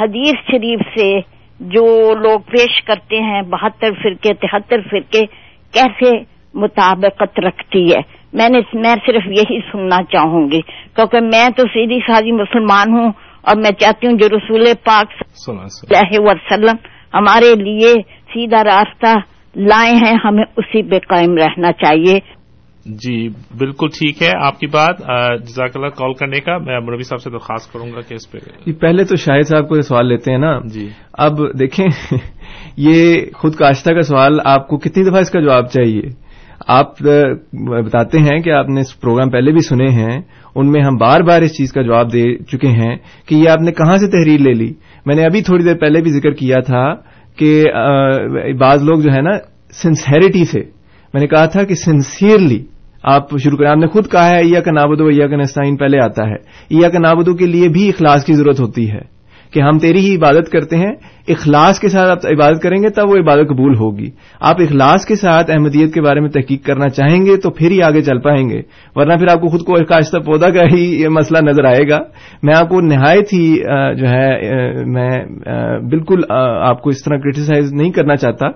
حدیث شریف سے جو لوگ پیش کرتے ہیں بہتر فرقے، تہتر فرقے، کیسے مطابقت رکھتی ہے؟ میں نے میں صرف یہی سننا چاہوں گی۔ کیونکہ میں تو سیدھی سادی مسلمان ہوں اور میں چاہتی ہوں جو رسول پاک صلی اللہ علیہ وسلم۔ ہمارے لیے سیدھا راستہ لائے ہیں ہمیں اسی پہ قائم رہنا چاہیے۔ جی بالکل ٹھیک ہے۔ آپ کی بات جزاک اللہ کال کرنے کا میں مربی صاحب سے درخواست کروں گا کہ اس پہ جی پہلے تو شاہد صاحب کو یہ سوال لیتے ہیں نا۔ جی۔ اب دیکھیں یہ خود کاشتہ کا سوال آپ کو کتنی دفعہ اس کا جواب چاہیے؟ آپ بتاتے ہیں کہ آپ نے پروگرام پہلے بھی سنے ہیں، ان میں ہم بار بار اس چیز کا جواب دے چکے ہیں کہ یہ آپ نے کہاں سے تحریر لے لی؟ میں نے ابھی تھوڑی دیر پہلے بھی ذکر کیا تھا کہ بعض لوگ جو ہے نا سنسیریٹی سے، میں نے کہا تھا کہ سنسیئرلی آپ شروع کریں، آپ نے خود کہا ہے ایا کا نابدو ایا کا نسائن پہلے آتا ہے۔ ایا کا نابدو کے لیے بھی اخلاص کی ضرورت ہوتی ہے۔ کہ ہم تیری ہی عبادت کرتے ہیں، اخلاص کے ساتھ آپ عبادت کریں گے، تب وہ عبادت قبول ہوگی۔ آپ اخلاص کے ساتھ احمدیت کے بارے میں تحقیق کرنا چاہیں گے تو پھر ہی آگے چل پائیں گے۔ ورنہ پھر آپ کو خود کو کاشتہ پودا کا ہی یہ مسئلہ نظر آئے گا۔ میں آپ کو نہایت ہی جو ہے میں بالکل آپ کو اس طرح کرٹیسائز نہیں کرنا چاہتا۔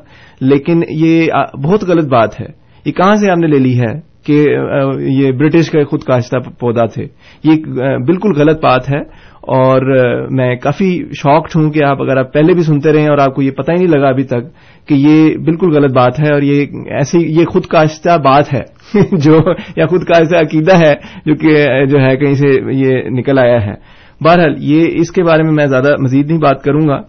لیکن یہ بہت غلط بات ہے۔ یہ کہاں سے آپ نے لے لی ہے کہ یہ برٹش کا خود کاشتہ پودا تھے؟ یہ بالکل غلط بات ہے۔ اور میں کافی شاکڈ ہوں کہ آپ اگر آپ پہلے بھی سنتے رہے اور آپ کو یہ پتہ ہی نہیں لگا ابھی تک کہ یہ بالکل غلط بات ہے اور یہ ایسی، یہ خود کاشتہ بات ہے جو، یا خود کاشتہ عقیدہ ہے جو کہ، جو ہے کہیں سے یہ نکل آیا ہے۔ بہرحال یہ اس کے بارے میں میں زیادہ مزید نہیں بات کروں گا۔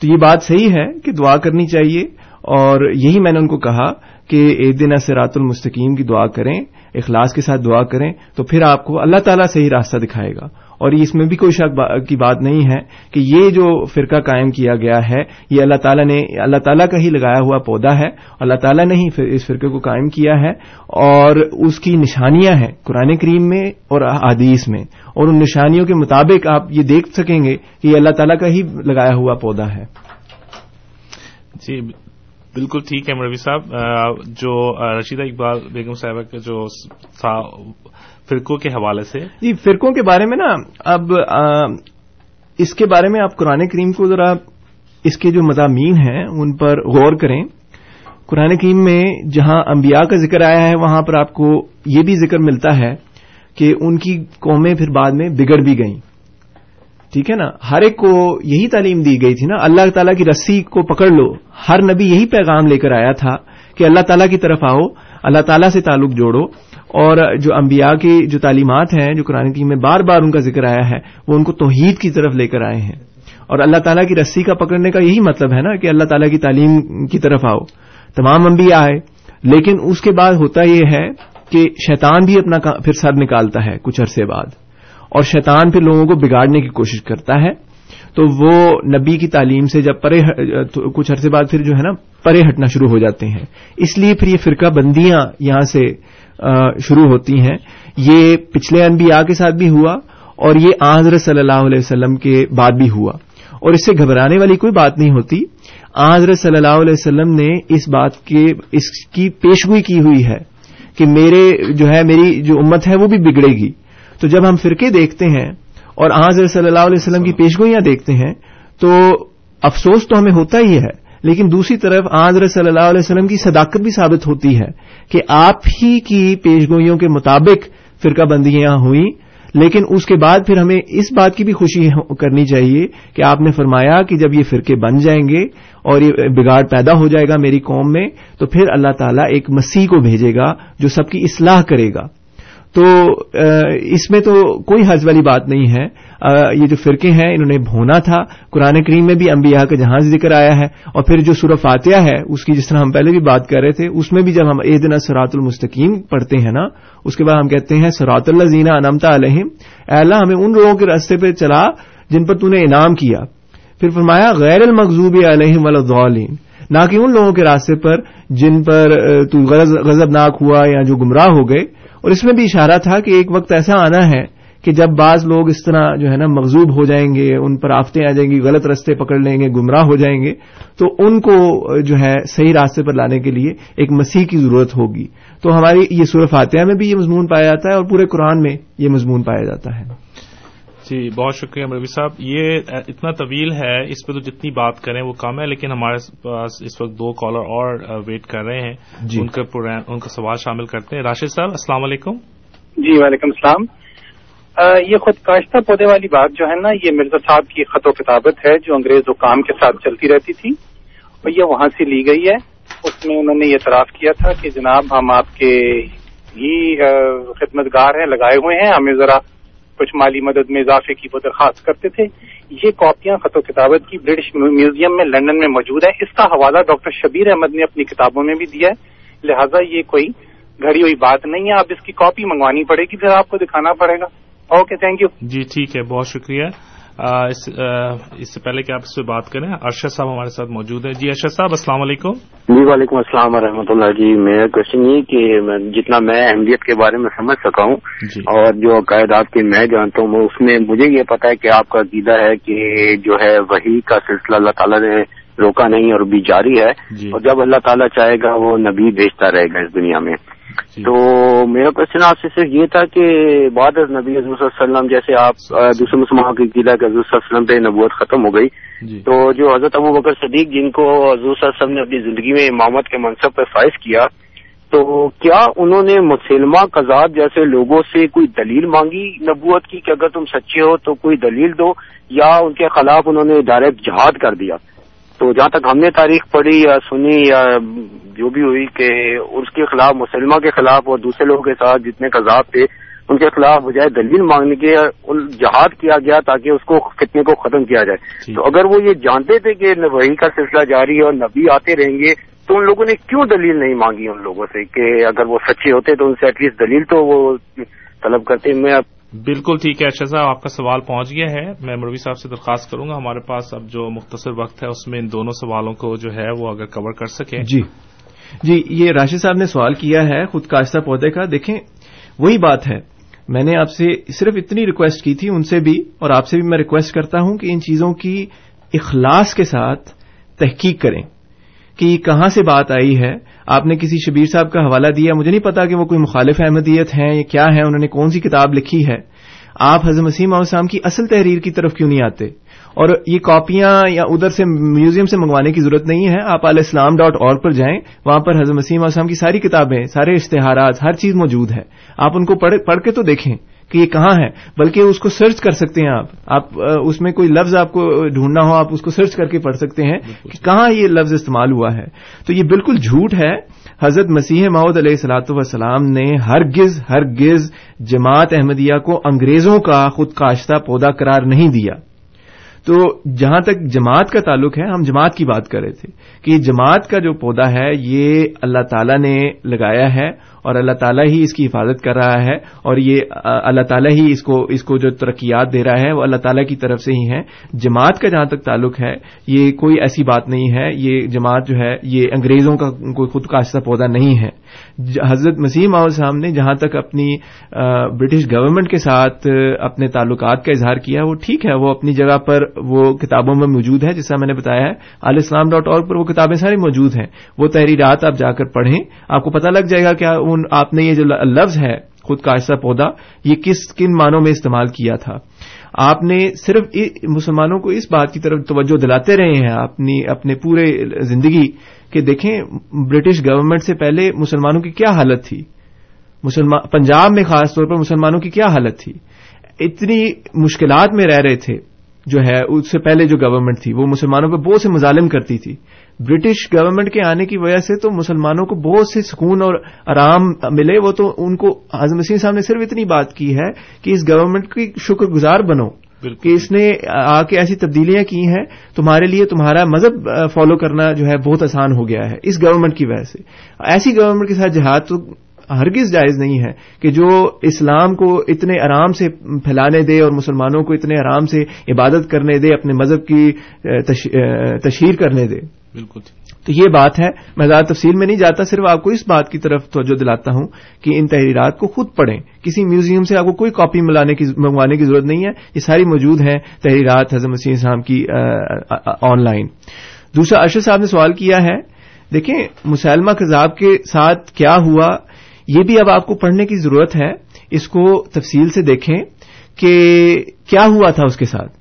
تو یہ بات صحیح ہے کہ دعا کرنی چاہیے اور یہی میں نے ان کو کہا کہ ایک دن رات المستقیم کی دعا کریں، اخلاص کے ساتھ دعا کریں تو پھر آپ کو اللہ تعالیٰ صحیح راستہ دکھائے گا۔ اور اس میں بھی کوئی شک کی بات نہیں ہے کہ یہ جو فرقہ قائم کیا گیا ہے، یہ اللہ تعالیٰ نے اللہ تعالیٰ کا ہی لگایا ہوا پودا ہے، اللہ تعالیٰ نے ہی اس فرقے کو قائم کیا ہے اور اس کی نشانیاں ہیں قرآن کریم میں اور حدیث میں۔ اور ان نشانیوں کے مطابق آپ یہ دیکھ سکیں گے کہ یہ اللہ تعالیٰ کا ہی لگایا ہوا پودا ہے۔ جی بالکل ٹھیک ہے مروی صاحب۔ جو رشیدہ اقبال بیگم صاحبہ کا جو تھا فرقوں کے حوالے سے؟ جی فرقوں کے بارے میں نا، اب اس کے بارے میں آپ قرآن کریم کو ذرا اس کے جو مضامین ہیں، ان پر غور کریں۔ قرآن کریم میں جہاں انبیاء کا ذکر آیا ہے، وہاں پر آپ کو یہ بھی ذکر ملتا ہے کہ ان کی قومیں پھر بعد میں بگڑ بھی گئیں۔ ٹھیک ہے نا؟ ہر ایک کو یہی تعلیم دی گئی تھی نا، اللہ تعالیٰ کی رسی کو پکڑ لو۔ ہر نبی یہی پیغام لے کر آیا تھا کہ اللہ تعالیٰ کی طرف آؤ۔ اللہ تعالیٰ سے تعلق جوڑو اور جو انبیاء کی جو تعلیمات ہیں، جو قرآن کی میں بار بار ان کا ذکر آیا ہے، وہ ان کو توحید کی طرف لے کر آئے ہیں۔ اور اللہ تعالیٰ کی رسی کا پکڑنے کا یہی مطلب ہے نا کہ اللہ تعالیٰ کی تعلیم کی طرف آؤ۔ تمام انبیاء آئے۔ لیکن اس کے بعد ہوتا یہ ہے کہ شیطان بھی اپنا پھر سر نکالتا ہے کچھ عرصے بعد۔ اور شیطان پھر لوگوں کو بگاڑنے کی کوشش کرتا ہے۔ تو وہ نبی کی تعلیم سے جب پرے کچھ عرصے بعد پھر جو ہے نا پرے ہٹنا شروع ہو جاتے ہیں۔ اس لیے پھر یہ فرقہ بندیاں یہاں سے شروع ہوتی ہیں۔ یہ پچھلے انبیاء کے ساتھ بھی ہوا اور یہ آضر صلی اللہ علیہ وسلم کے بعد بھی ہوا۔ اور اس سے گھبرانے والی کوئی بات نہیں ہوتی۔ آضر صلی اللہ علیہ وسلم نے اس بات کے، اس کی پیشگوئی کی ہوئی ہے کہ میرے جو ہے، میری جو امت ہے وہ بھی بگڑے گی۔ تو جب ہم فرقے دیکھتے ہیں اور آج صلی اللہ علیہ وسلم کی پیشگوئیاں دیکھتے ہیں، تو افسوس تو ہمیں ہوتا ہی ہے، لیکن دوسری طرف آج صلی اللہ علیہ وسلم کی صداقت بھی ثابت ہوتی ہے کہ آپ ہی کی پیشگوئیوں کے مطابق فرقہ بندیاں ہوئیں، لیکن اس کے بعد پھر ہمیں اس بات کی بھی خوشی کرنی چاہیے کہ آپ نے فرمایا کہ جب یہ فرقے بن جائیں گے اور یہ بگاڑ پیدا ہو جائے گا میری قوم میں، تو پھر اللہ تعالیٰ ایک مسیح کو بھیجے گا جو سب کی اصلاح کرے گا۔ تو اس میں تو کوئی حج والی بات نہیں ہے۔ یہ جو فرقے ہیں، انہوں نے بھونا تھا۔ قرآن کریم میں بھی انبیاء کا جہاں ذکر آیا ہے۔ اور پھر جو سورہ فاتحہ ہے، اس کی جس طرح ہم پہلے بھی بات کر رہے تھے، اس میں بھی جب ہم اے دن سرات المستقیم پڑھتے ہیں نا، اس کے بعد ہم کہتے ہیں سرات اللہ زینا انمتا علیہم اللہ، ہمیں ان لوگوں کے راستے پہ چلا جن پر تو نے انعام کیا۔ پھر فرمایا، غیر المقوب علیہم ولادین نہ کہ ان لوگوں کے راستے پر جن پر تو غضب ناک ہوا یا جو گمراہ ہو گئے۔ اور اس میں بھی اشارہ تھا کہ ایک وقت ایسا آنا ہے کہ جب بعض لوگ اس طرح جو ہے نا مغزوب ہو جائیں گے، ان پر آفتیں آ جائیں گی، غلط رستے پکڑ لیں گے، گمراہ ہو جائیں گے، تو ان کو جو ہے صحیح راستے پر لانے کے لیے ایک مسیح کی ضرورت ہوگی۔ تو ہماری یہ سورہ فاتحہ میں بھی یہ مضمون پایا جاتا ہے اور پورے قرآن میں یہ مضمون پایا جاتا ہے۔ جی بہت شکریہ مروی صاحب۔ یہ اتنا طویل ہے اس پہ تو جتنی بات کریں وہ کم ہے لیکن ہمارے پاس اس وقت دو کالر اور ویٹ کر رہے ہیں۔ جی۔ ان کا ان کا سوال شامل کرتے ہیں۔ راشد صاحب السلام علیکم۔ جی وعلیکم السلام۔ یہ خود کاشتہ پودے والی بات جو ہے نا یہ مرزا صاحب کی خط و کتابت ہے جو انگریز حکام کے ساتھ چلتی رہتی تھی۔ اور یہ وہاں سے لی گئی ہے۔ اس میں انہوں نے یہ اعتراف کیا تھا کہ جناب ہم آپ کے ہی خدمت گار ہیں لگائے ہوئے ہیں۔ ہمیں ذرا کچھ مالی مدد میں اضافے کی وہ درخواست کرتے تھے۔ یہ کاپیاں خط و کتابت کی برٹش میوزیم میں لندن میں موجود ہے اس کا حوالہ ڈاکٹر شبیر احمد نے اپنی کتابوں میں بھی دیا ہے۔ لہٰذا یہ کوئی گھڑی ہوئی بات نہیں ہے۔ آپ اس کی کاپی منگوانی پڑے گی، پھر آپ کو دکھانا پڑے گا۔ اوکے تھینک یو جی ٹھیک ہے، بہت شکریہ۔ اس سے پہلے کہ آپ اس پہ بات کریں ارشد صاحب ہمارے ساتھ موجود ہیں۔ جی ارشد صاحب السلام علیکم۔ جی وعلیکم السلام ورحمۃ اللہ جی۔ میرا کوشچن یہ کہ میں جتنا میں اہمیت کے بارے میں سمجھ سکا ہوں جی۔ اور جو عقائد آپ کے میں جانتا ہوں اس میں مجھے یہ پتا ہے کہ آپ کا عقیدہ ہے کہ جو ہے وہی کا سلسلہ اللہ تعالیٰ نے روکا نہیں اور بھی جاری ہے۔ جی۔ اور جب اللہ تعالیٰ چاہے گا وہ نبی بھیجتا رہے گا اس دنیا میں۔ تو میرا کوشچن آپ سے صرف یہ تھا کہ بعد از نبی حضور صلی اللہ علیہ وسلم جیسے آپ دوسرے مسلمانوں کی عقیدہ کہ حضور صلی اللہ علیہ وسلم پہ نبوت ختم ہو گئی۔ جی۔ تو جو حضرت ابو بکر صدیق جن کو حضور صلی اللہ علیہ وسلم نے اپنی زندگی میں امامت کے منصب پہ فائز کیا تو کیا انہوں نے مسلمہ قزاد جیسے لوگوں سے کوئی دلیل مانگی نبوت کی کہ اگر تم سچے ہو تو کوئی دلیل دو یا ان کے خلاف انہوں نے ڈائریکٹ جہاد کر دیا؟ تو جہاں تک ہم نے تاریخ پڑھی یا سنی یا جو بھی ہوئی کہ اس کے خلاف مسلمہ کے خلاف اور دوسرے لوگوں کے ساتھ جتنے قذاب تھے ان کے خلاف بجائے دلیل مانگنے کے جہاد کیا گیا تاکہ اس کو فتنے کو ختم کیا جائے ٹھیک۔ تو اگر وہ یہ جانتے تھے کہ وہی کا سلسلہ جاری ہے اور نبی آتے رہیں گے تو ان لوگوں نے کیوں دلیل نہیں مانگی ان لوگوں سے کہ اگر وہ سچے ہوتے تو ان سے ایٹ لیسٹ دلیل تو وہ طلب کرتے میں بالکل ٹھیک ہے ارشد صاحب، آپ کا سوال پہنچ گیا ہے۔ میں مروی صاحب سے درخواست کروں گا۔ ہمارے پاس اب جو مختصر وقت ہے، اس میں ان دونوں سوالوں کو جو ہے وہ اگر کور کر سکیں۔ جی۔ جی یہ راشد صاحب نے سوال کیا ہے خود کاشتہ پودے کا۔ دیکھیں، وہی بات ہے۔ میں نے آپ سے صرف اتنی ریکویسٹ کی تھی ان سے بھی، اور آپ سے بھی میں ریکویسٹ کرتا ہوں کہ ان چیزوں کی اخلاص کے ساتھ تحقیق کریں۔ کہ کہاں سے بات آئی ہے؟ آپ نے کسی شبیر صاحب کا حوالہ دیا؟ مجھے نہیں پتا کہ وہ کوئی مخالف احمدیت ہیں یا کیا ہے انہوں نے کون سی کتاب لکھی ہے؟ آپ حضرت مسیم السلام کی اصل تحریر کی طرف کیوں نہیں آتے؟ اور یہ کاپیاں یا ادھر سے میوزیم سے منگوانے کی ضرورت نہیں ہے؟ آپ علیہ السلام ڈاٹ اور پر جائیں، وہاں پر حضرت مسیم السلام کی ساری کتابیں، سارے اشتہارات، ہر چیز موجود ہے۔ آپ ان کو پڑھ پڑھ کے تو دیکھیں۔ کہ یہ کہاں ہے؟ بلکہ اس کو سرچ کر سکتے ہیں آپ۔ آپ اس میں کوئی لفظ آپ کو ڈھونڈنا ہو آپ اس کو سرچ کر کے پڑھ سکتے ہیں کہ کہاں یہ لفظ استعمال ہوا ہے۔ تو یہ بالکل جھوٹ ہے۔ حضرت مسیح معود علیہ السلاۃ وسلام نے ہرگز ہرگز جماعت احمدیہ کو انگریزوں کا خود کاشتہ پودا قرار نہیں دیا۔ تو جہاں تک جماعت کا تعلق ہے ہم جماعت کی بات کر رہے تھے کہ جماعت کا جو پودا ہے یہ اللہ تعالیٰ نے لگایا ہے اور اللہ تعالیٰ ہی اس کی حفاظت کر رہا ہے اور یہ اللہ تعالیٰ ہی اس کو اس کو جو ترقیات دے رہا ہے وہ اللہ تعالیٰ کی طرف سے ہی ہے جماعت کا جہاں تک تعلق ہے، یہ کوئی ایسی بات نہیں ہے۔ یہ جماعت جو ہے، یہ انگریزوں کا کوئی خود کاشتہ پودا نہیں ہے۔ حضرت مسیم اور صاحب نے جہاں تک اپنی برٹش گورنمنٹ کے ساتھ اپنے تعلقات کا اظہار کیا، وہ ٹھیک ہے۔ وہ اپنی جگہ پر وہ کتابوں میں موجود ہے، جیسا میں نے بتایا ہے۔ علیہ السلام ڈاٹ اور پر وہ کتابیں ساری موجود ہیں۔ وہ تحریرات آپ جا کر پڑھیں، آپ کو پتہ لگ جائے گا کہ ان آپ نے یہ جو لفظ ہے خود کاشتہ پودا، یہ کس، کن معنوں میں استعمال کیا تھا؟ آپ نے صرف مسلمانوں کو اس بات کی طرف توجہ دلاتے رہے ہیں اپنی اپنے پورے زندگی کہ دیکھیں، برٹش گورنمنٹ سے پہلے مسلمانوں کی کیا حالت تھی؟ مسلمان پنجاب میں خاص طور پر مسلمانوں کی کیا حالت تھی؟ اتنی مشکلات میں رہ رہے تھے۔ جو ہے اس سے پہلے جو گورنمنٹ تھی وہ مسلمانوں پہ بہت سے مظالم کرتی تھی۔ برٹش گورنمنٹ کے آنے کی وجہ سے تو مسلمانوں کو بہت سے سکون اور آرام ملے۔ وہ تو ان کو حضرت مسیح صاحب نے صرف اتنی بات کی ہے کہ اس گورنمنٹ کی شکر گزار بنو۔ کہ اس نے آ کے ایسی تبدیلیاں کی ہیں۔ تمہارے لیے تمہارا مذہب فالو کرنا جو ہے بہت آسان ہو گیا ہے۔ اس گورنمنٹ کی وجہ سے۔ ایسی گورنمنٹ کے ساتھ جہاد تو ہرگز جائز نہیں ہے کہ جو اسلام کو اتنے آرام سے پھیلانے دے اور مسلمانوں کو اتنے آرام سے عبادت کرنے دے اپنے مذہب کی تشہیر کرنے دے۔ بالکل تو یہ بات ہے۔ میں زیادہ تفصیل میں نہیں جاتا صرف آپ کو اس بات کی طرف توجہ دلاتا ہوں کہ ان تحریرات کو خود پڑھیں۔ کسی میوزیم سے آپ کو کوئی کاپی منگوانے کی ضرورت نہیں ہے۔ یہ ساری موجود ہیں تحریرات حضرت مسیح اسلام کی آن لائن۔ دوسرا ارشد صاحب نے سوال کیا ہے دیکھیں مسلمہ کذاب کے ساتھ کیا ہوا؟ یہ بھی اب آپ کو پڑھنے کی ضرورت ہے، اس کو تفصیل سے دیکھیں کہ کیا ہوا تھا اس کے ساتھ۔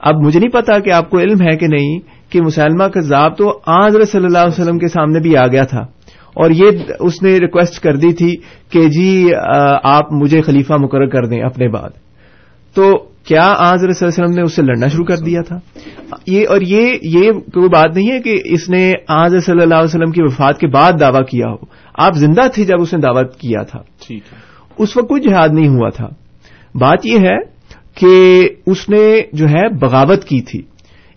اب مجھے نہیں پتا کہ آپ کو علم ہے کہ نہیں کہ مسلمہ کا ذاب تو آضر صلی اللہ علیہ وسلم کے سامنے بھی آ گیا تھا۔ اور یہ اس نے ریکویسٹ کر دی تھی کہ جی آپ مجھے خلیفہ مقرر کر دیں اپنے بعد۔ تو کیا آج صلی اللہ علیہ وسلم نے اس سے لڑنا شروع کر دیا تھا؟ یہ اور یہ یہ کوئی بات نہیں ہے کہ اس نے آج صلی اللہ علیہ وسلم کی وفات کے بعد دعویٰ کیا ہو۔ آپ زندہ تھے جب اس نے دعوت کیا تھا۔ اس وقت کوئی جہاد نہیں ہوا تھا۔ بات یہ ہے کہ اس نے جو ہے بغاوت کی تھی۔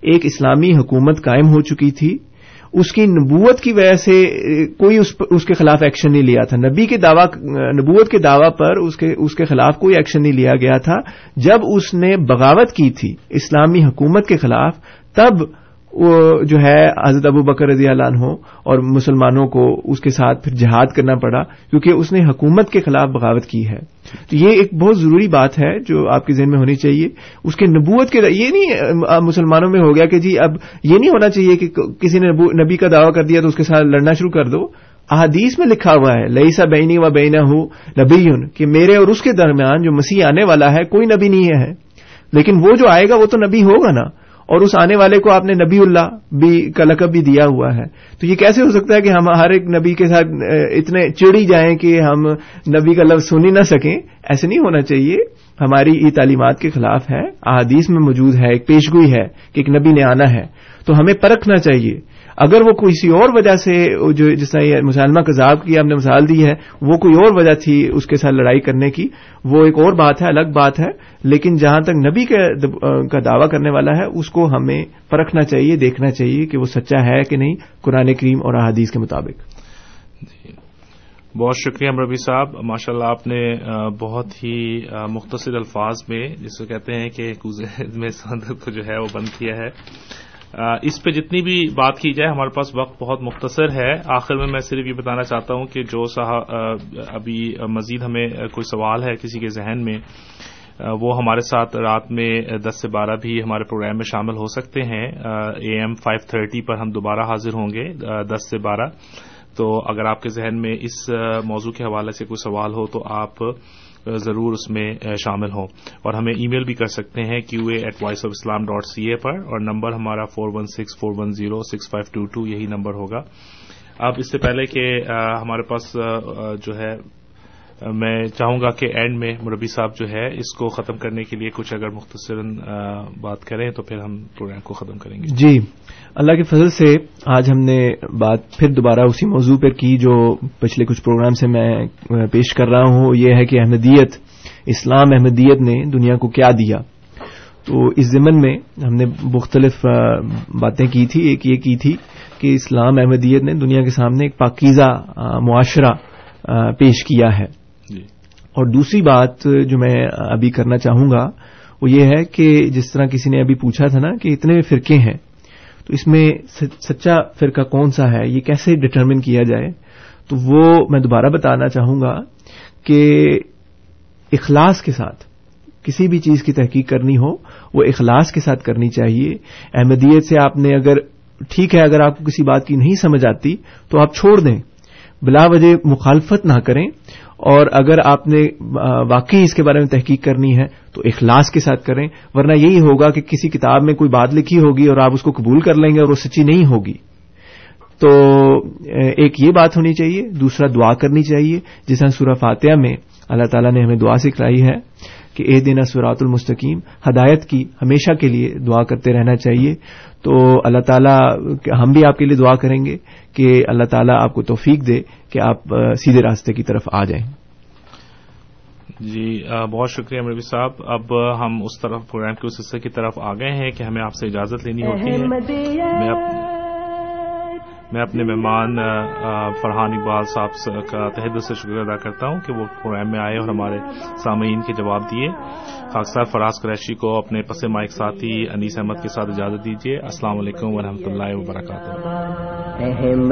ایک اسلامی حکومت قائم ہو چکی تھی۔ اس کی نبوت کی وجہ سے کوئی اس کے خلاف ایکشن نہیں لیا تھا۔ نبی کے دعوی نبوت کے دعوی پر اس کے خلاف کوئی ایکشن نہیں لیا گیا تھا۔ جب اس نے بغاوت کی تھی اسلامی حکومت کے خلاف تب وہ جو ہے حضرت ابو بکر رضی اللہ عنہ اور مسلمانوں کو اس کے ساتھ پھر جہاد کرنا پڑا، کیونکہ اس نے حکومت کے خلاف بغاوت کی ہے۔ تو یہ ایک بہت ضروری بات ہے جو آپ کے ذہن میں ہونی چاہیے۔ اس کے نبوت کے یہ نہیں مسلمانوں میں ہو گیا کہ جی اب یہ نہیں ہونا چاہیے کہ کسی نے نبی کا دعوی کر دیا تو اس کے ساتھ لڑنا شروع کر دو۔ احادیث میں لکھا ہوا ہے لئی سا بینی و بینا ہوں نبی کہ میرے اور اس کے درمیان جو مسیح آنے والا ہے، کوئی نبی نہیں ہے۔ لیکن وہ جو آئے گا وہ تو نبی ہوگا نا۔ اور اس آنے والے کو آپ نے نبی اللہ بھی کا لقب بھی دیا ہوا ہے۔ تو یہ کیسے ہو سکتا ہے کہ ہم ہر ایک نبی کے ساتھ اتنے چڑی جائیں کہ ہم نبی کا لفظ سن ہی نہ سکیں؟ ایسے نہیں ہونا چاہیے۔ ہماری یہ تعلیمات کے خلاف ہے۔ احادیث میں موجود ہے، ایک پیشگوئی ہے کہ ایک نبی نے آنا ہے۔ تو ہمیں پرکھنا چاہیے اگر وہ کسی اور وجہ سے جو جس طرح یہ مسلمہ کذاب کی آپ نے مثال دی ہے، وہ کوئی اور وجہ تھی اس کے ساتھ لڑائی کرنے کی، وہ ایک اور بات ہے، الگ بات ہے، لیکن جہاں تک نبی کا دعوی کرنے والا ہے، اس کو ہمیں پرکھنا چاہیے، دیکھنا چاہیے کہ وہ سچا ہے کہ نہیں قرآن کریم اور احادیث کے مطابق۔ بہت شکریہ ربی صاحب۔ ماشاء اللہ آپ نے بہت ہی مختصر الفاظ میں جس کو کہتے ہیں کہ میں کو جو ہے وہ بند کیا ہے۔ اس پہ جتنی بھی بات کی جائے، ہمارے پاس وقت بہت مختصر ہے۔ آخر میں میں صرف یہ بتانا چاہتا ہوں کہ جو ابھی مزید ہمیں کوئی سوال ہے کسی کے ذہن میں وہ ہمارے ساتھ رات میں دس سے بارہ بھی ہمارے پروگرام میں شامل ہو سکتے ہیں۔ اے ایم فائیو تھرٹی پر ہم دوبارہ حاضر ہوں گے دس سے بارہ۔ تو اگر آپ کے ذہن میں اس موضوع کے حوالے سے کوئی سوال ہو تو آپ ضرور اس میں شامل ہوں۔ اور ہمیں ای میل بھی کر سکتے ہیں Q A at voice of Islam dot C A پر، اور نمبر ہمارا four one six four one zero six five two two یہی نمبر ہوگا۔ اب اس سے پہلے کہ ہمارے پاس جو ہے میں چاہوں گا کہ اینڈ میں مربی صاحب جو ہے اس کو ختم کرنے کے لیے کچھ اگر مختصر بات کریں تو پھر ہم پروگرام کو ختم کریں گے۔ جی اللہ کے فضل سے آج ہم نے بات پھر دوبارہ اسی موضوع پر کی جو پچھلے کچھ پروگرام سے میں پیش کر رہا ہوں۔ یہ ہے کہ احمدیت، اسلام احمدیت نے دنیا کو کیا دیا؟ تو اس ضمن میں ہم نے مختلف باتیں کی تھی۔ ایک یہ کی تھی کہ اسلام احمدیت نے دنیا کے سامنے ایک پاکیزہ معاشرہ پیش کیا ہے۔ اور دوسری بات جو میں ابھی کرنا چاہوں گا وہ یہ ہے کہ جس طرح کسی نے ابھی پوچھا تھا نا کہ اتنے فرقے ہیں، تو اس میں سچا فرقہ کون سا ہے، یہ کیسے ڈٹرمن کیا جائے؟ تو وہ میں دوبارہ بتانا چاہوں گا کہ اخلاص کے ساتھ کسی بھی چیز کی تحقیق کرنی ہو، وہ اخلاص کے ساتھ کرنی چاہیے۔ احمدیت سے آپ نے اگر ٹھیک ہے، اگر آپ کو کسی بات کی نہیں سمجھ آتی تو آپ چھوڑ دیں۔ بلا وجہ مخالفت نہ کریں۔ اور اگر آپ نے واقعی اس کے بارے میں تحقیق کرنی ہے، تو اخلاص کے ساتھ کریں۔ ورنہ یہی ہوگا کہ کسی کتاب میں کوئی بات لکھی ہوگی اور آپ اس کو قبول کر لیں گے اور وہ سچی نہیں ہوگی۔ تو ایک یہ بات ہونی چاہیے، دوسرا دعا کرنی چاہیے۔ جس طرح سورہ فاتحہ میں اللہ تعالیٰ نے ہمیں دعا سکھلائی ہے کہ اے دینا سورات المستقیم ہدایت کی ہمیشہ کے لیے دعا کرتے رہنا چاہیے۔ تو اللہ تعالیٰ ہم بھی آپ کے لیے دعا کریں گے کہ اللہ تعالیٰ آپ کو توفیق دے کہ آپ سیدھے راستے کی طرف آ جائیں۔ جی بہت شکریہ امروی صاحب۔ اب ہم اس طرف پروگرام کے اس حصے کی طرف آ گئے ہیں کہ ہمیں آپ سے اجازت لینی ہوتی ہے۔ میں اپنے مہمان فرحان اقبال صاحب کا تحد سے شکر ادا کرتا ہوں کہ وہ پروگرام میں آئے اور ہمارے سامعین کے جواب دیے۔ خاکسار فراز قریشی کو اپنے پس مائک ساتھی انیس احمد کے ساتھ اجازت دیجیے۔ السلام علیکم ورحمۃ اللہ وبرکاتہ۔